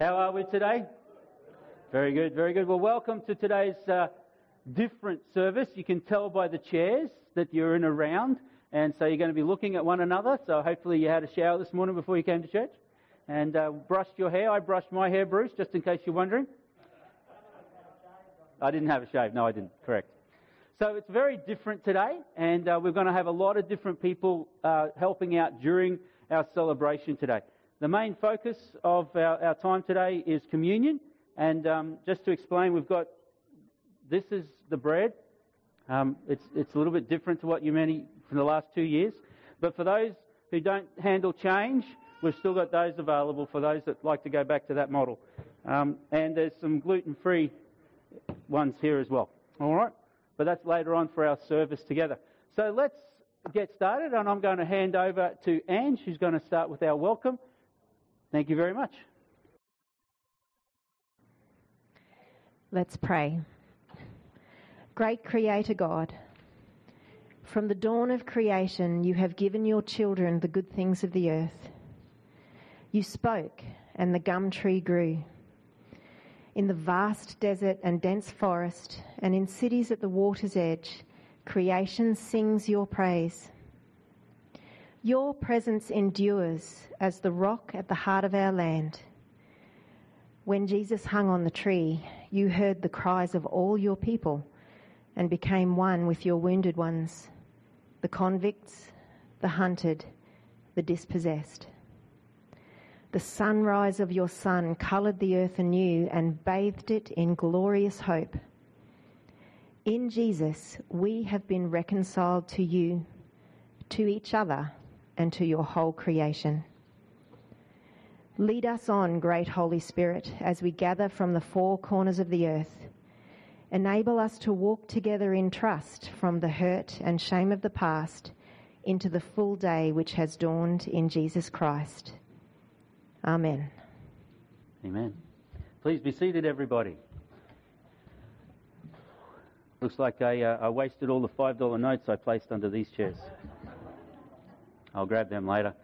How are we today? Very good, very good. Well, welcome to today's uh, different service. You can tell by the chairs that you're in a round, and so you're going to be looking at one another. So hopefully you had a shower this morning before you came to church, and uh, brushed your hair. I brushed my hair, Bruce, just in case you're wondering. I didn't have a shave. No, I didn't. Correct. So it's very different today, and uh, we're going to have a lot of different people uh, helping out during our celebration today. The main focus of our, our time today is communion. And um, just to explain, we've got this is the bread. Um, it's, it's a little bit different to what you many from the last two years. But for those who don't handle change, we've still got those available for those that like to go back to that model. Um, and there's some gluten free ones here as well. All right? But that's later on for our service together. So let's get started, and I'm going to hand over to Ange, who's going to start with our welcome. Thank you very much. Let's pray. Great Creator God, from the dawn of creation, you have given your children the good things of the earth. You spoke, and the gum tree grew. In the vast desert and dense forest, and in cities at the water's edge, creation sings your praise. Your presence endures as the rock at the heart of our land. When Jesus hung on the tree, you heard the cries of all your people and became one with your wounded ones, the convicts, the hunted, the dispossessed. The sunrise of your sun coloured the earth anew and bathed it in glorious hope. In Jesus, we have been reconciled to you, to each other, and to your whole creation. Lead us on, great Holy Spirit, as we gather from the four corners of the earth. Enable us to walk together in trust from the hurt and shame of the past into the full day which has dawned in Jesus Christ. Amen. Amen. Please be seated, everybody. Looks like I, uh, I wasted all the $5 notes I placed under these chairs. I'll grab them later.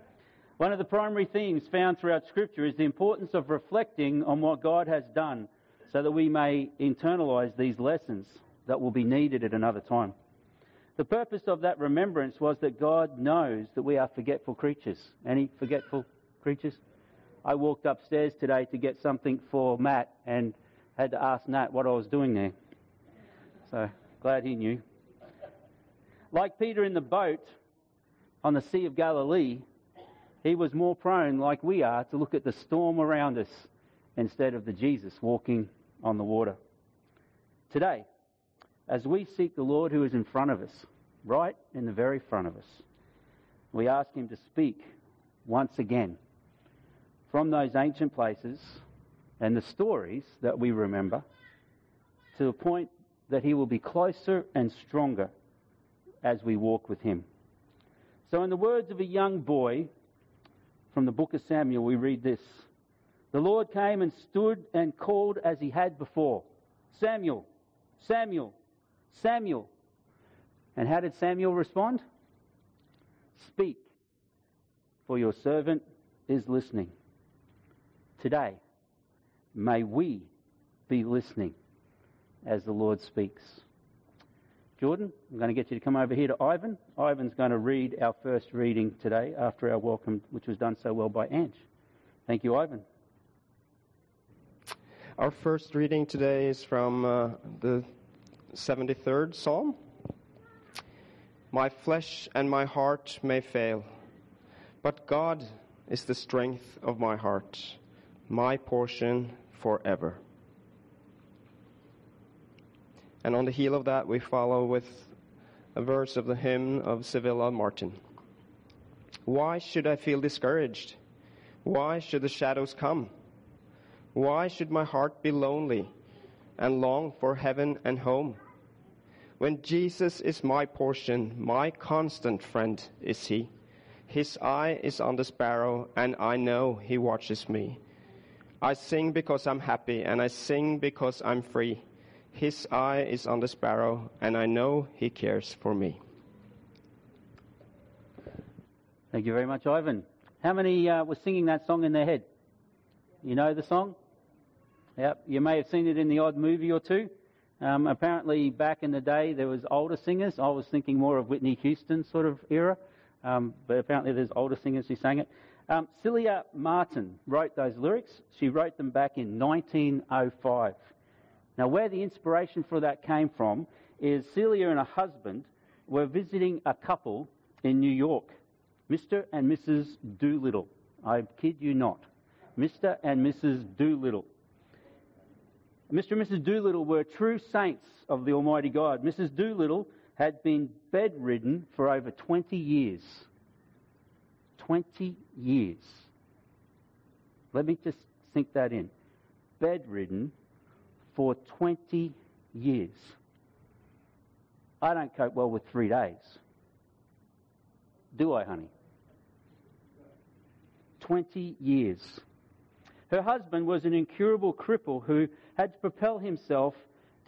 One of the primary themes found throughout Scripture is the importance of reflecting on what God has done so that we may internalize these lessons that will be needed at another time. The purpose of that remembrance was that God knows that we are forgetful creatures. Any forgetful creatures? I walked upstairs today to get something for Matt and had to ask Nat what I was doing there. So glad he knew. Like Peter in the boat, on the Sea of Galilee, he was more prone, like we are, to look at the storm around us instead of the Jesus walking on the water. Today, as we seek the Lord who is in front of us, right in the very front of us, we ask him to speak once again from those ancient places and the stories that we remember to the point that he will be closer and stronger as we walk with him. So, in the words of a young boy from the book of Samuel, we read this The Lord came and stood and called as he had before Samuel, Samuel, Samuel. And how did Samuel respond? Speak, for your servant is listening. Today, may we be listening as the Lord speaks. Jordan, I'm going to get you to come over here to Ivan. Ivan's going to read our first reading today after our welcome, which was done so well by Ange. Thank you, Ivan. Our first reading today is from uh, the 73rd Psalm. My flesh and my heart may fail, but God is the strength of my heart, my portion forever. And on the heel of that, we follow with a verse of the hymn of Civilla Martin. Why should I feel discouraged? Why should the shadows come? Why should my heart be lonely and long for heaven and home? When Jesus is my portion, my constant friend is he. His eye is on the sparrow, and I know he watches me. I sing because I'm happy, and I sing because I'm free. His eye is on the sparrow, and I know he cares for me. Thank you very much, Ivan. How many uh, were singing that song in their head? You know the song? Yep, you may have seen it in the odd movie or two. Um, apparently, back in the day, there was older singers. I was thinking more of Whitney Houston sort of era, um, but apparently there's older singers who sang it. Um, Celia Martin wrote those lyrics. She wrote them back in 1905. Now, where the inspiration for that came from is Celia and her husband were visiting a couple in New York, Mr. and Mrs. Doolittle. I kid you not. Mr. and Mrs. Doolittle. Mr. and Mrs. Doolittle were true saints of the Almighty God. Mrs. Doolittle had been bedridden for over 20 years. 20 years. Let me just sink that in. Bedridden for 20 years. I don't cope well with three days. Do I, honey? 20 years. Her husband was an incurable cripple who had to propel himself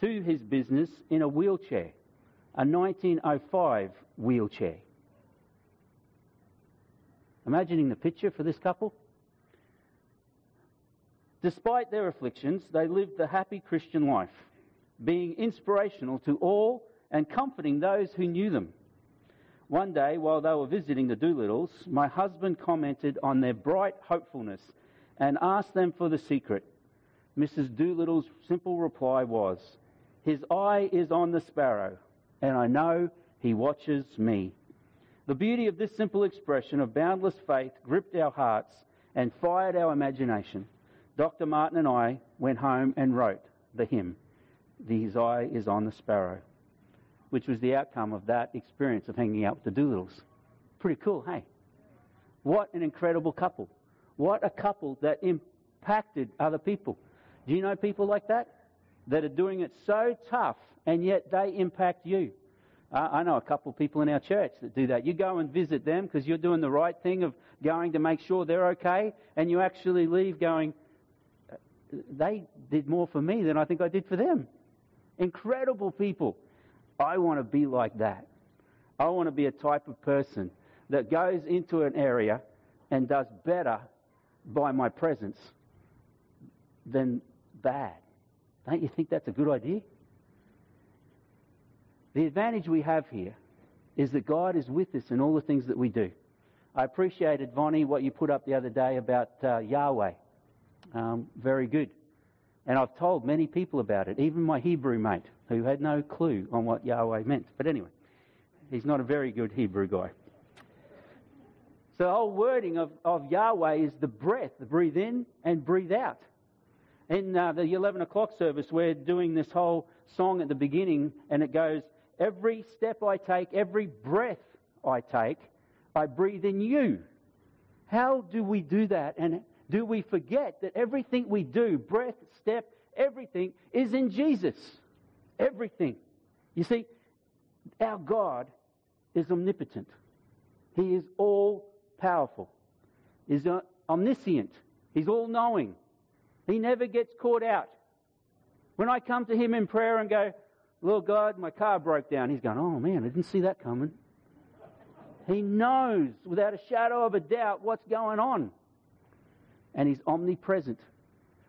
to his business in a wheelchair, a 1905 wheelchair. Imagining the picture for this couple? Despite their afflictions, they lived the happy Christian life, being inspirational to all and comforting those who knew them. One day, while they were visiting the Doolittles, my husband commented on their bright hopefulness and asked them for the secret. Mrs. Doolittle's simple reply was, His eye is on the sparrow, and I know he watches me. The beauty of this simple expression of boundless faith gripped our hearts and fired our imagination. Dr. Martin and I went home and wrote the hymn, His Eye is on the Sparrow, which was the outcome of that experience of hanging out with the Doolittles. Pretty cool, hey? What an incredible couple. What a couple that impacted other people. Do you know people like that? That are doing it so tough and yet they impact you. I know a couple of people in our church that do that. You go and visit them because you're doing the right thing of going to make sure they're okay, and you actually leave going, they did more for me than I think I did for them. Incredible people. I want to be like that. I want to be a type of person that goes into an area and does better by my presence than bad. Don't you think that's a good idea? The advantage we have here is that God is with us in all the things that we do. I appreciated, Vonnie, what you put up the other day about uh, Yahweh. Um, very good. And I've told many people about it, even my Hebrew mate, who had no clue on what Yahweh meant. But anyway, he's not a very good Hebrew guy. So the whole wording of, of Yahweh is the breath, the breathe in and breathe out. In uh, the 11 o'clock service, we're doing this whole song at the beginning, and it goes, Every step I take, every breath I take, I breathe in you. How do we do that? And do we forget that everything we do, breath, step, everything, is in Jesus? Everything. You see, our God is omnipotent. He is all powerful. He's uh, omniscient. He's all knowing. He never gets caught out. When I come to Him in prayer and go, Lord God, my car broke down, He's going, Oh man, I didn't see that coming. He knows without a shadow of a doubt what's going on and He's omnipresent.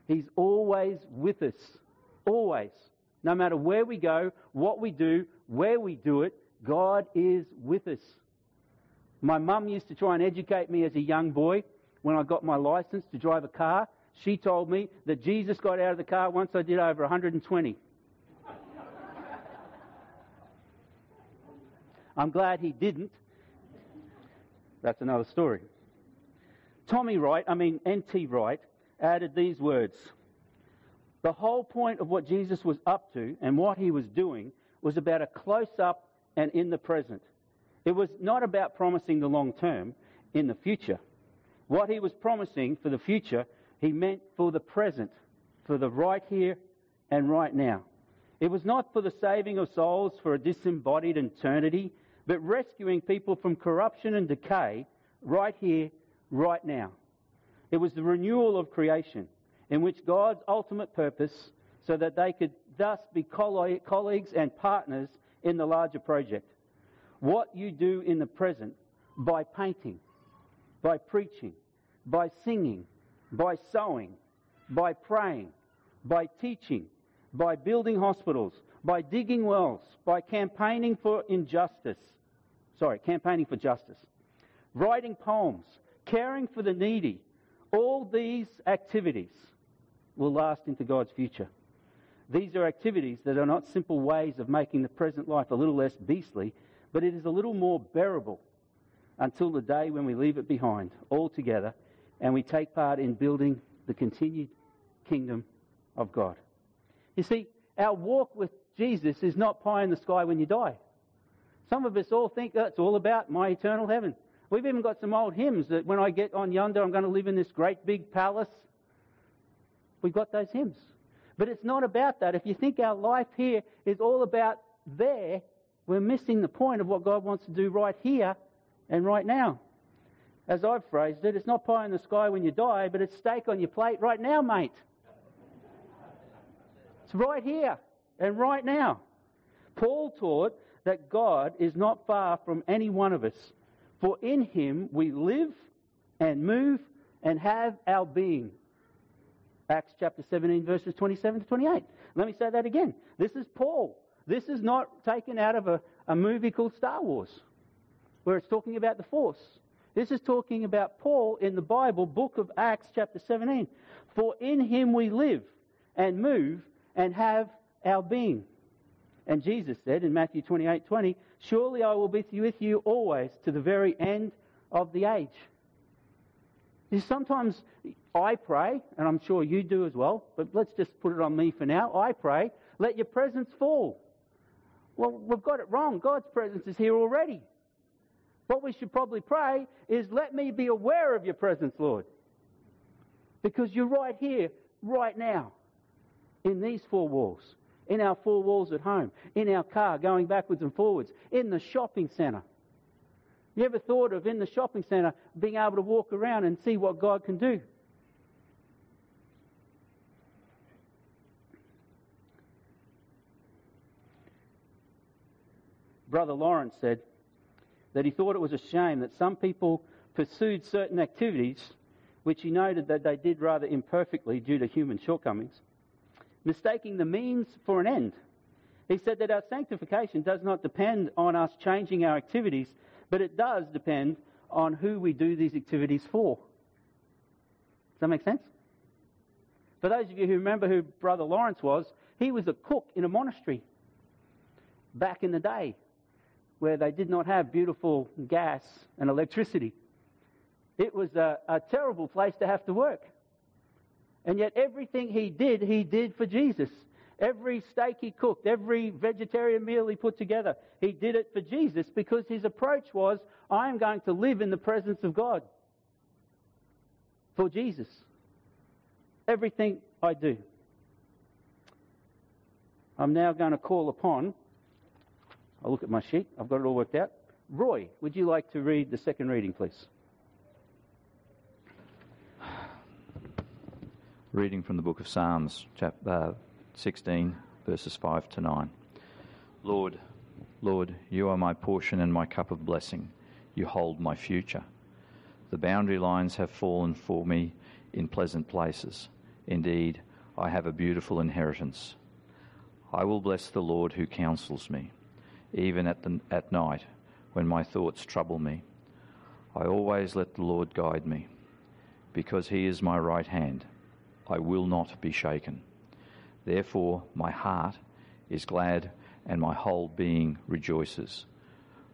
He's always with us. Always. No matter where we go, what we do, where we do it, God is with us. My mum used to try and educate me as a young boy when I got my license to drive a car. She told me that Jesus got out of the car once I did over 120. I'm glad he didn't. That's another story. Tommy Wright, I mean N.T. Wright, added these words. The whole point of what Jesus was up to and what he was doing was about a close up and in the present. It was not about promising the long term in the future. What he was promising for the future, he meant for the present, for the right here and right now. It was not for the saving of souls for a disembodied eternity, but rescuing people from corruption and decay right here right now. It was the renewal of creation in which God's ultimate purpose so that they could thus be colleagues and partners in the larger project. What you do in the present by painting, by preaching, by singing, by sewing, by praying, by teaching, by building hospitals, by digging wells, by campaigning for injustice. Sorry, campaigning for justice. Writing poems, caring for the needy. All these activities will last into God's future. These are activities that are not simple ways of making the present life a little less beastly, but it is a little more bearable until the day when we leave it behind altogether and we take part in building the continued kingdom of God. You see, our walk with Jesus is not pie in the sky when you die. Some of us all think that's all about my eternal heaven. We've even got some old hymns that when I get on yonder, I'm going to live in this great big palace. We've got those hymns. But it's not about that. If you think our life here is all about there, we're missing the point of what God wants to do right here and right now. As I've phrased it, it's not pie in the sky when you die, but it's steak on your plate right now, mate. It's right here and right now. Paul taught that God is not far from any one of us, for in him we live and move and have our being. Acts chapter 17, verses 27 to 28. Let me say that again. This is Paul. This is not taken out of a, a movie called Star Wars, where it's talking about the Force. This is talking about Paul in the Bible, book of Acts, chapter 17. For in him we live and move and have our being. And Jesus said in Matthew 28 20, Surely I will be with you always to the very end of the age. Sometimes I pray, and I'm sure you do as well, but let's just put it on me for now. I pray, let your presence fall. Well, we've got it wrong. God's presence is here already. What we should probably pray is, let me be aware of your presence, Lord. Because you're right here, right now, in these four walls, in our four walls at home, in our car going backwards and forwards, in the shopping centre. You ever thought of in the shopping centre being able to walk around and see what God can do? Brother Lawrence said that he thought it was a shame that some people pursued certain activities which he noted that they did rather imperfectly due to human shortcomings, mistaking the means for an end. He said that our sanctification does not depend on us changing our activities, but it does depend on who we do these activities for. Does that make sense? For those of you who remember who Brother Lawrence was, he was a cook in a monastery back in the day where they did not have beautiful gas and electricity. It was a, a terrible place to have to work. And yet, everything he did, he did for Jesus. Every steak he cooked, every vegetarian meal he put together, he did it for Jesus because his approach was, I am going to live in the presence of God for Jesus. Everything I do. I'm now going to call upon, I'll look at my sheet, I've got it all worked out. Roy, would you like to read the second reading, please? Reading from the book of Psalms, chapter. Uh, 16, verses 5 to 9. Lord, Lord, you are my portion and my cup of blessing. You hold my future. The boundary lines have fallen for me in pleasant places. Indeed, I have a beautiful inheritance. I will bless the Lord who counsels me, even at, the, at night when my thoughts trouble me. I always let the Lord guide me. Because he is my right hand, I will not be shaken. Therefore, my heart is glad and my whole being rejoices.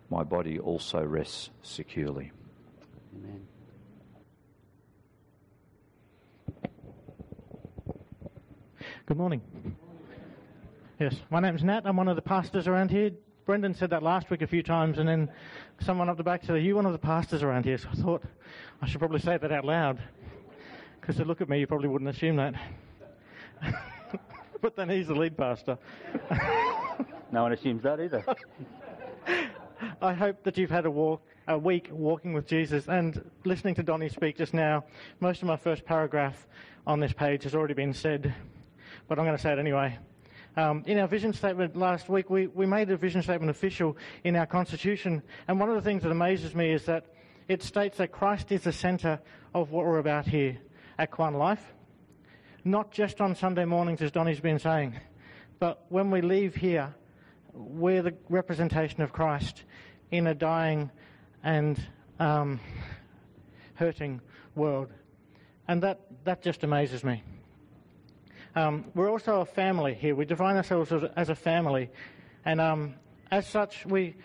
My body also rests securely. Amen. Good morning. Yes, my name's Nat. I'm one of the pastors around here. Brendan said that last week a few times, and then someone up the back said, Are you one of the pastors around here? So I thought I should probably say that out loud. Because to look at me, you probably wouldn't assume that. but then he's the lead pastor. no one assumes that either. I hope that you've had a walk, a week walking with Jesus, and listening to Donnie speak just now. Most of my first paragraph on this page has already been said, but I'm going to say it anyway. Um, in our vision statement last week, we, we made the vision statement official in our constitution, and one of the things that amazes me is that it states that Christ is the centre of what we're about here at Life. not just on Sunday mornings, as Donny's been saying, but when we leave here, we're the representation of Christ in a dying and um, hurting world. And that, that just amazes me. Um, we're also a family here. We define ourselves as, as a family. And um, as such, we,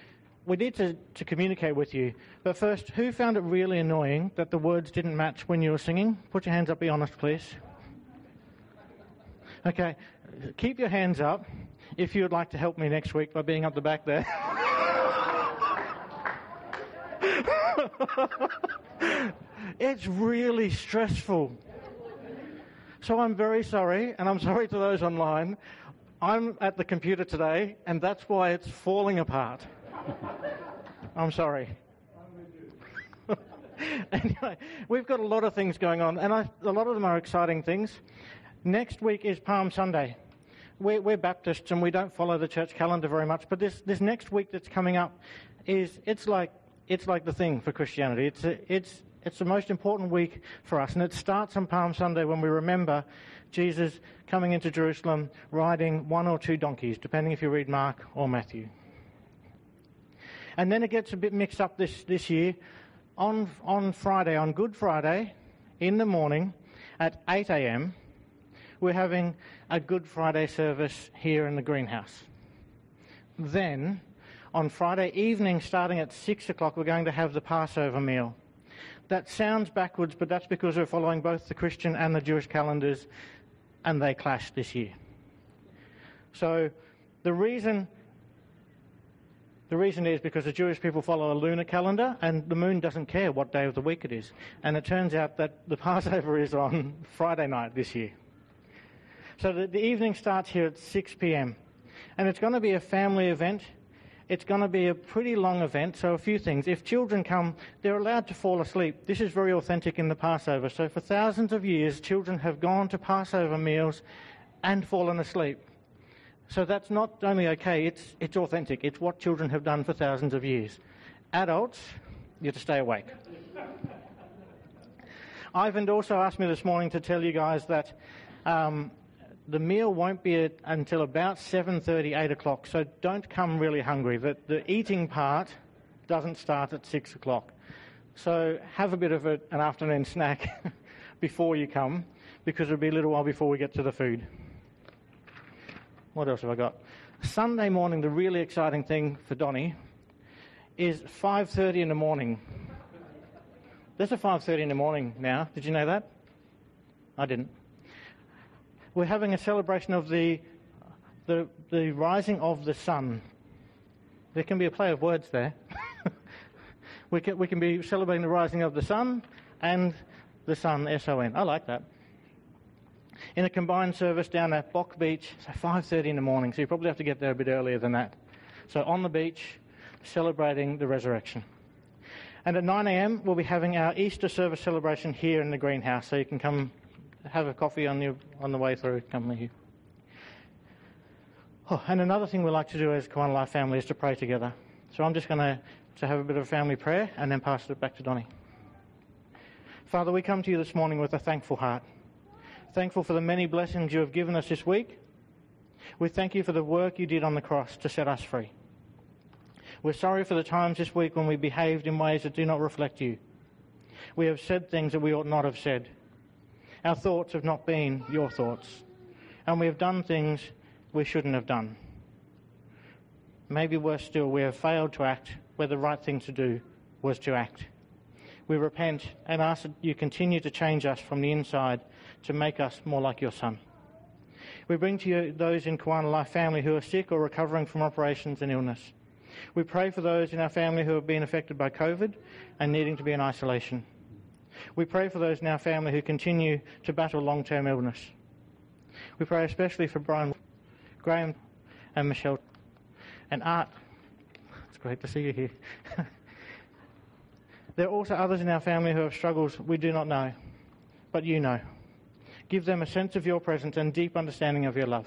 we need to, to communicate with you. But first, who found it really annoying that the words didn't match when you were singing? Put your hands up, be honest, please. Okay, keep your hands up if you would like to help me next week by being up the back there. it's really stressful. So I'm very sorry, and I'm sorry to those online. I'm at the computer today, and that's why it's falling apart. I'm sorry. anyway, we've got a lot of things going on, and I, a lot of them are exciting things. Next week is Palm Sunday. We're, we're, Baptists and we don't follow the church calendar very much, but this, this next week that's coming up is it's like it's like the thing for Christianity. It's a, it's it's the most important week for us, and it starts on Palm Sunday when we remember Jesus coming into Jerusalem riding one or two donkeys, depending if you read Mark or Matthew. And then it gets a bit mixed up this, this year. On, on Friday, on Good Friday, in the morning at 8 a.m., we're having a Good Friday service here in the greenhouse. Then, on Friday evening, starting at 6 o'clock, we're going to have the Passover meal. That sounds backwards, but that's because we're following both the Christian and the Jewish calendars, and they clash this year. So, the reason the reason is because the Jewish people follow a lunar calendar, and the moon doesn't care what day of the week it is. And it turns out that the Passover is on Friday night this year. So the, the evening starts here at 6 p.m. And it's going to be a family event. It's going to be a pretty long event, so a few things. If children come, they're allowed to fall asleep. This is very authentic in the Passover. So for thousands of years, children have gone to Passover meals and fallen asleep. So that's not only okay, it's, it's authentic. It's what children have done for thousands of years. Adults, you have to stay awake. Ivan also asked me this morning to tell you guys that um, the meal won't be until about 7.30, 8 o'clock, so don't come really hungry. The, the eating part doesn't start at 6 o'clock. So have a bit of a, an afternoon snack before you come, because it'll be a little while before we get to the food. What else have I got? Sunday morning, the really exciting thing for Donny is 5.30 in the morning. There's a 5.30 in the morning now. Did you know that? I didn't we're having a celebration of the, the, the rising of the sun. There can be a play of words there. we, can, we can be celebrating the rising of the sun and the sun, S-O-N. I like that. In a combined service down at Bock Beach, so 5.30 in the morning, so you probably have to get there a bit earlier than that. So on the beach, celebrating the resurrection. And at 9 a.m., we'll be having our Easter service celebration here in the greenhouse, so you can come have a coffee on the, on the way through. Come here. Oh, and another thing we like to do as Kawana Life family is to pray together. So I'm just going to, to have a bit of a family prayer and then pass it back to Donny. Father, we come to you this morning with a thankful heart. Thankful for the many blessings you have given us this week. We thank you for the work you did on the cross to set us free. We're sorry for the times this week when we behaved in ways that do not reflect you. We have said things that we ought not have said. Our thoughts have not been your thoughts. And we have done things we shouldn't have done. Maybe worse still, we have failed to act where the right thing to do was to act. We repent and ask that you continue to change us from the inside to make us more like your Son. We bring to you those in Kawana Life family who are sick or recovering from operations and illness. We pray for those in our family who have been affected by COVID and needing to be in isolation. We pray for those in our family who continue to battle long term illness. We pray especially for Brian, Graham, and Michelle, and Art. It's great to see you here. there are also others in our family who have struggles we do not know, but you know. Give them a sense of your presence and deep understanding of your love.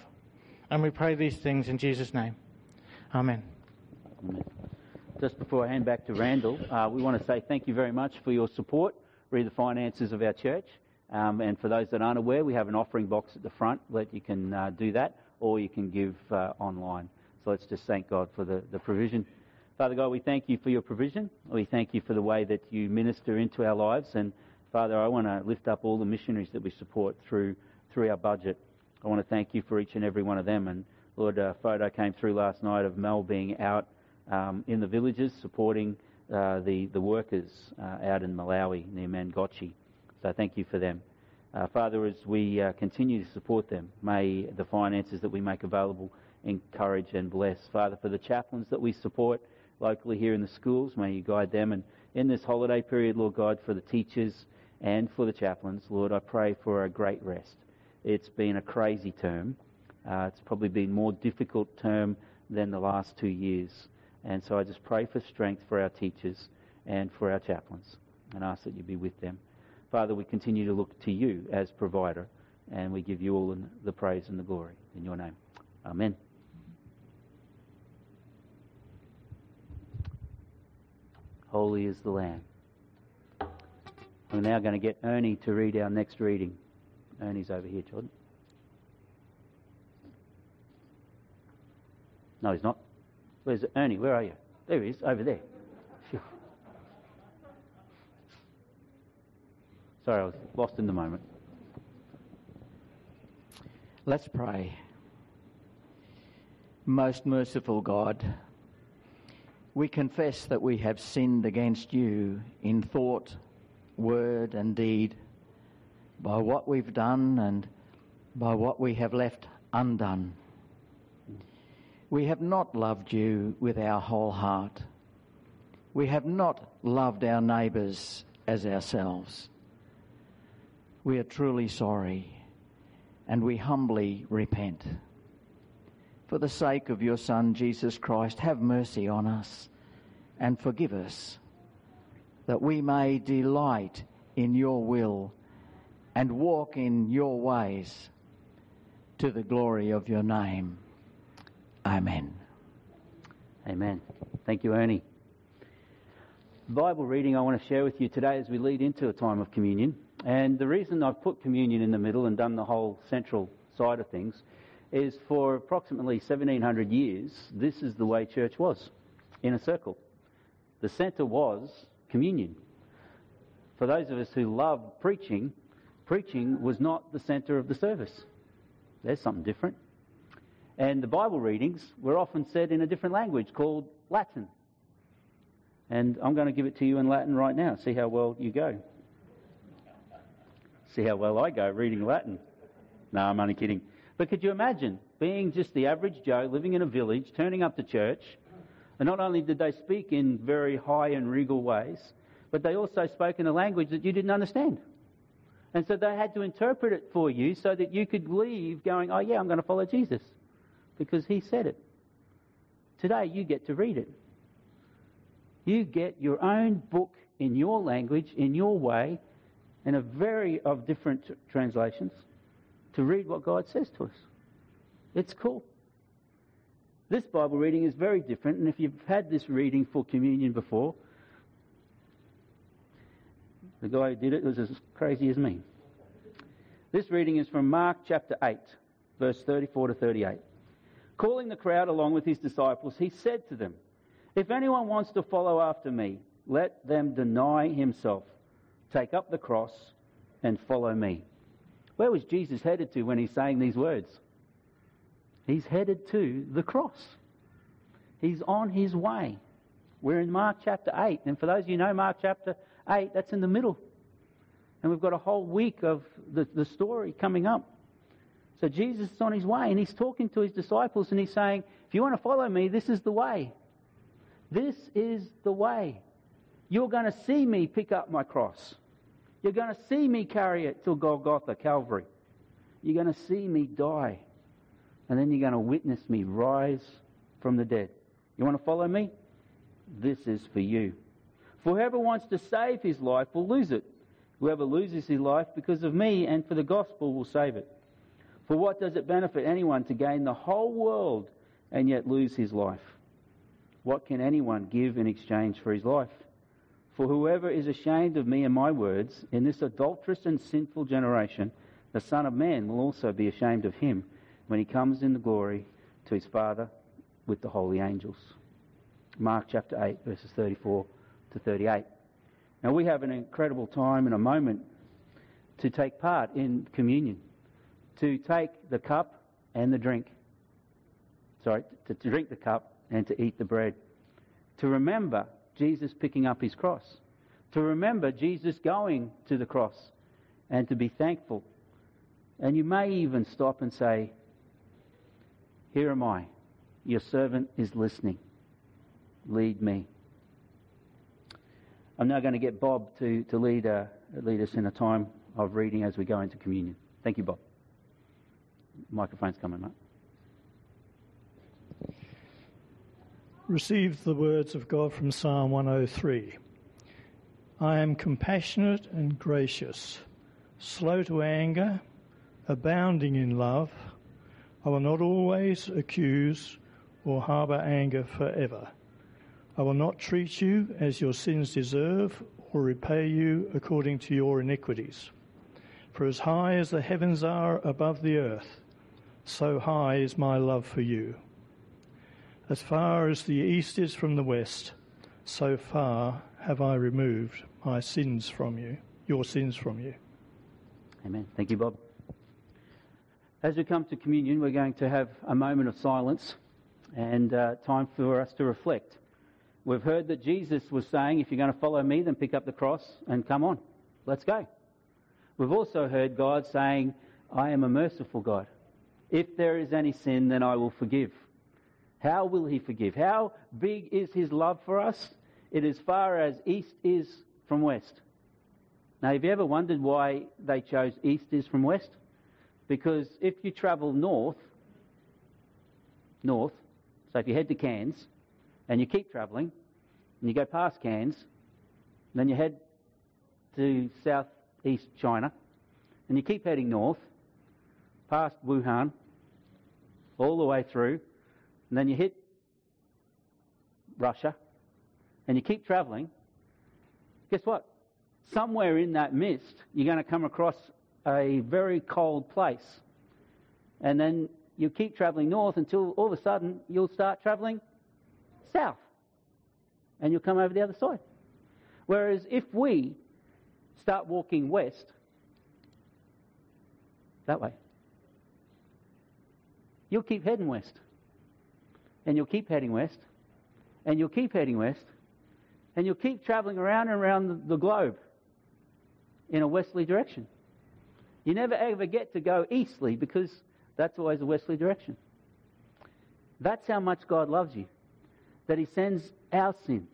And we pray these things in Jesus' name. Amen. Just before I hand back to Randall, uh, we want to say thank you very much for your support re the finances of our church. Um, and for those that aren't aware, we have an offering box at the front that you can uh, do that, or you can give uh, online. So let's just thank God for the, the provision. Father God, we thank you for your provision. We thank you for the way that you minister into our lives. And Father, I want to lift up all the missionaries that we support through through our budget. I want to thank you for each and every one of them. And Lord, a photo came through last night of Mel being out um, in the villages supporting uh, the, the workers uh, out in Malawi near Mangochi. So thank you for them. Uh, Father, as we uh, continue to support them, may the finances that we make available encourage and bless. Father, for the chaplains that we support locally here in the schools, may you guide them. And in this holiday period, Lord God, for the teachers and for the chaplains, Lord, I pray for a great rest. It's been a crazy term. Uh, it's probably been more difficult term than the last two years. And so I just pray for strength for our teachers and for our chaplains and ask that you be with them. Father, we continue to look to you as provider and we give you all the praise and the glory in your name. Amen. Holy is the Lamb. We're now going to get Ernie to read our next reading. Ernie's over here, Jordan. No, he's not. Where's Ernie? Where are you? There he is, over there. Sorry, I was lost in the moment. Let's pray. Most merciful God, we confess that we have sinned against you in thought, word, and deed by what we've done and by what we have left undone. We have not loved you with our whole heart. We have not loved our neighbours as ourselves. We are truly sorry and we humbly repent. For the sake of your Son, Jesus Christ, have mercy on us and forgive us that we may delight in your will and walk in your ways to the glory of your name. Amen. Amen. Thank you, Ernie. Bible reading I want to share with you today as we lead into a time of communion. And the reason I've put communion in the middle and done the whole central side of things is for approximately 1700 years, this is the way church was in a circle. The centre was communion. For those of us who love preaching, preaching was not the centre of the service. There's something different. And the Bible readings were often said in a different language called Latin. And I'm going to give it to you in Latin right now. See how well you go. See how well I go reading Latin. No, I'm only kidding. But could you imagine being just the average Joe living in a village, turning up to church, and not only did they speak in very high and regal ways, but they also spoke in a language that you didn't understand. And so they had to interpret it for you so that you could leave going, oh, yeah, I'm going to follow Jesus because he said it. Today, you get to read it. You get your own book in your language, in your way, in a very of different translations, to read what God says to us. It's cool. This Bible reading is very different, and if you've had this reading for communion before, the guy who did it was as crazy as me. This reading is from Mark chapter 8, verse 34 to 38. Calling the crowd along with his disciples, he said to them, If anyone wants to follow after me, let them deny himself, take up the cross, and follow me. Where was Jesus headed to when he's saying these words? He's headed to the cross. He's on his way. We're in Mark chapter 8. And for those of you who know Mark chapter 8, that's in the middle. And we've got a whole week of the, the story coming up. So Jesus is on his way and he's talking to his disciples and he's saying, If you want to follow me, this is the way. This is the way. You're going to see me pick up my cross. You're going to see me carry it to Golgotha, Calvary. You're going to see me die. And then you're going to witness me rise from the dead. You want to follow me? This is for you. For whoever wants to save his life will lose it. Whoever loses his life because of me and for the gospel will save it. For what does it benefit anyone to gain the whole world and yet lose his life? What can anyone give in exchange for his life? For whoever is ashamed of me and my words in this adulterous and sinful generation, the Son of Man will also be ashamed of him when he comes in the glory to his Father with the holy angels. Mark chapter 8, verses 34 to 38. Now, we have an incredible time and a moment to take part in communion, to take the cup and the drink. Sorry, to, to drink the cup and to eat the bread. To remember Jesus picking up his cross. To remember Jesus going to the cross and to be thankful. And you may even stop and say, Here am I. Your servant is listening. Lead me. I'm now going to get Bob to, to lead, uh, lead us in a time of reading as we go into communion. Thank you, Bob. Microphone's coming up. Receive the words of God from Psalm 103. I am compassionate and gracious, slow to anger, abounding in love. I will not always accuse or harbour anger forever. I will not treat you as your sins deserve or repay you according to your iniquities. For as high as the heavens are above the earth, so high is my love for you. As far as the east is from the west, so far have I removed my sins from you, your sins from you. Amen. Thank you, Bob. As we come to communion, we're going to have a moment of silence and uh, time for us to reflect. We've heard that Jesus was saying, if you're going to follow me, then pick up the cross and come on. Let's go. We've also heard God saying, I am a merciful God. If there is any sin, then I will forgive. How will He forgive? How big is His love for us? It is far as east is from west. Now, have you ever wondered why they chose east is from west? Because if you travel north, north, so if you head to Cairns and you keep travelling and you go past Cairns, then you head to southeast China and you keep heading north past Wuhan all the way through and then you hit Russia and you keep travelling, guess what? Somewhere in that mist, you're going to come across a very cold place. And then you keep travelling north until all of a sudden you'll start travelling south. And you'll come over the other side. Whereas if we start walking west, that way, you'll keep heading west. And you'll keep heading west. And you'll keep heading west. And you'll keep travelling around and around the globe in a westerly direction. You never ever get to go easterly because that's always a westerly direction. That's how much God loves you. That He sends our sin,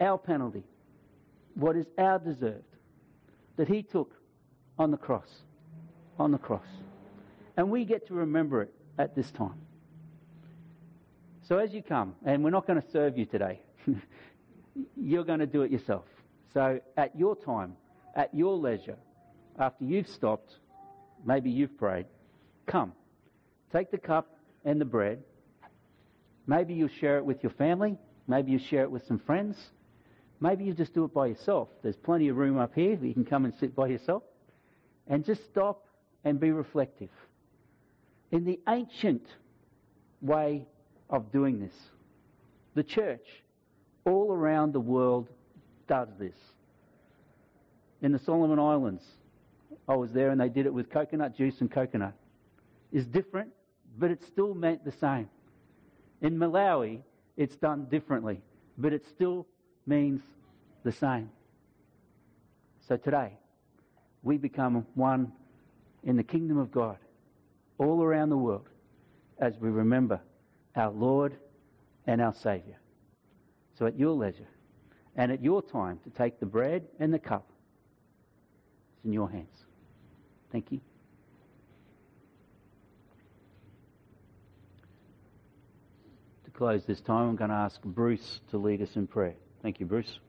our penalty, what is our deserved, that He took on the cross. On the cross. And we get to remember it at this time. So as you come, and we're not going to serve you today, you're going to do it yourself. So at your time, at your leisure, after you've stopped, maybe you've prayed, come. Take the cup and the bread. Maybe you'll share it with your family. Maybe you share it with some friends. Maybe you just do it by yourself. There's plenty of room up here. You can come and sit by yourself. And just stop and be reflective. In the ancient way of doing this. The church all around the world does this. In the Solomon Islands, I was there and they did it with coconut juice and coconut. It's different, but it still meant the same. In Malawi, it's done differently, but it still means the same. So today, we become one in the kingdom of God all around the world as we remember our Lord and our Saviour. So at your leisure and at your time to take the bread and the cup, it's in your hands. Thank you. To close this time, I'm going to ask Bruce to lead us in prayer. Thank you, Bruce.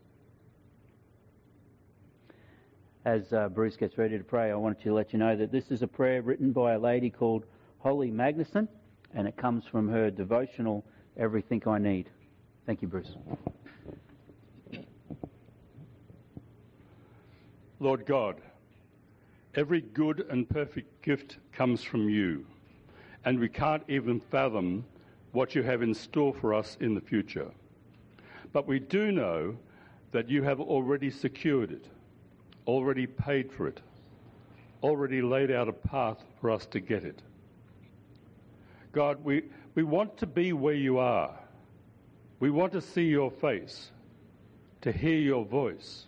As uh, Bruce gets ready to pray, I wanted to let you know that this is a prayer written by a lady called Holly Magnuson, and it comes from her devotional, Everything I Need. Thank you, Bruce. Lord God, every good and perfect gift comes from you, and we can't even fathom what you have in store for us in the future. But we do know that you have already secured it, already paid for it, already laid out a path for us to get it. God, we, we want to be where you are. We want to see your face, to hear your voice,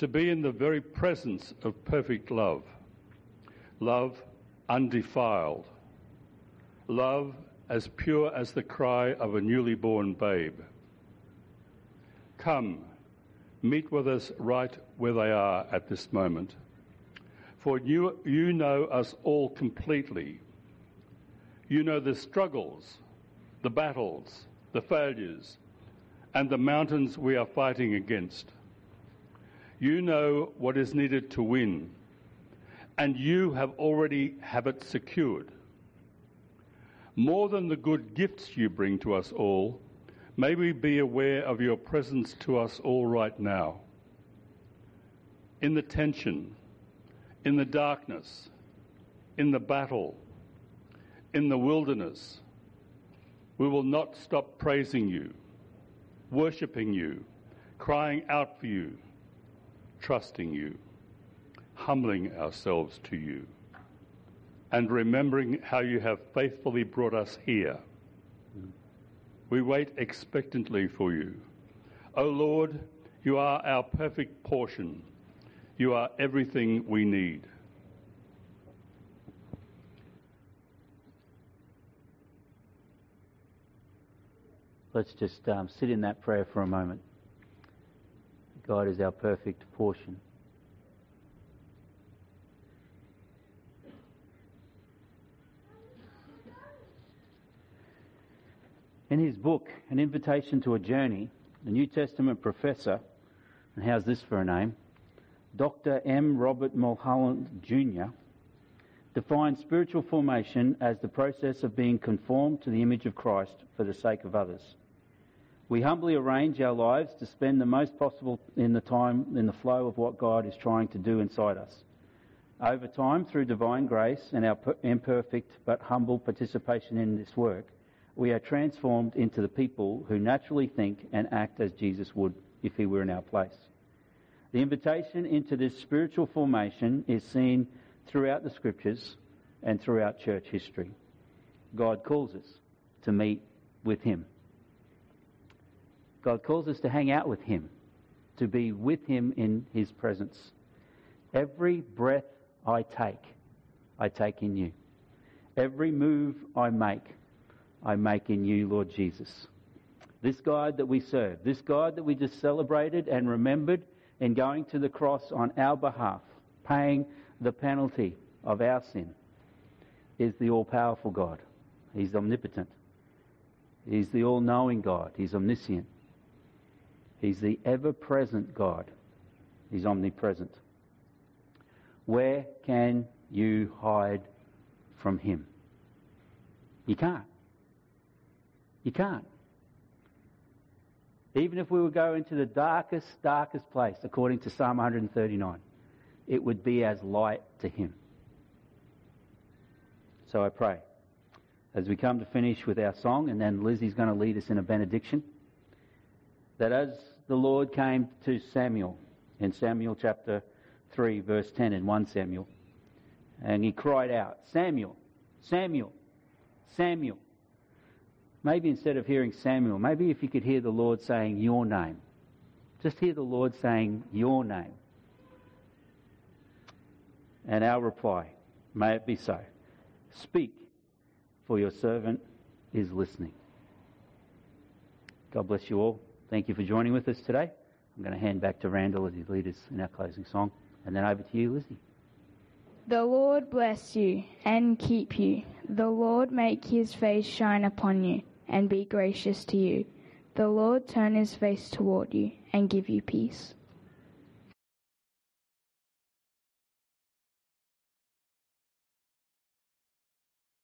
to be in the very presence of perfect love, love undefiled, love as pure as the cry of a newly born babe. Come, meet with us right where they are at this moment. For you, you know us all completely. You know the struggles, the battles, the failures, and the mountains we are fighting against. You know what is needed to win, and you have already have it secured. More than the good gifts you bring to us all, may we be aware of your presence to us all right now. In the tension, in the darkness, in the battle, in the wilderness, we will not stop praising you, worshipping you, crying out for you, trusting you, humbling ourselves to you, and remembering how you have faithfully brought us here. We wait expectantly for you. O Lord, you are our perfect portion. You are everything we need. Let's just um, sit in that prayer for a moment. God is our perfect portion. In his book, An Invitation to a Journey, the New Testament professor, and how's this for a name? Dr. M. Robert Mulholland Jr. defines spiritual formation as the process of being conformed to the image of Christ for the sake of others. We humbly arrange our lives to spend the most possible in the time in the flow of what God is trying to do inside us. Over time, through divine grace and our imperfect but humble participation in this work, we are transformed into the people who naturally think and act as Jesus would if he were in our place. The invitation into this spiritual formation is seen throughout the scriptures and throughout church history. God calls us to meet with him. God calls us to hang out with him, to be with him in his presence. Every breath I take, I take in you. Every move I make, I make in you, Lord Jesus. This God that we serve, this God that we just celebrated and remembered in going to the cross on our behalf, paying the penalty of our sin, is the all powerful God. He's omnipotent. He's the all knowing God. He's omniscient. He's the ever present God. He's omnipresent. Where can you hide from Him? You can't. You can't. Even if we would go into the darkest, darkest place, according to Psalm 139, it would be as light to Him. So I pray, as we come to finish with our song, and then Lizzie's going to lead us in a benediction, that as the Lord came to Samuel in Samuel chapter 3, verse 10 in 1 Samuel, and he cried out, Samuel, Samuel, Samuel. Maybe instead of hearing Samuel, maybe if you could hear the Lord saying your name. Just hear the Lord saying your name. And our reply, may it be so. Speak, for your servant is listening. God bless you all. Thank you for joining with us today. I'm going to hand back to Randall as he leads us in our closing song. And then over to you, Lizzie. The Lord bless you and keep you. The Lord make his face shine upon you and be gracious to you. The Lord turn his face toward you and give you peace.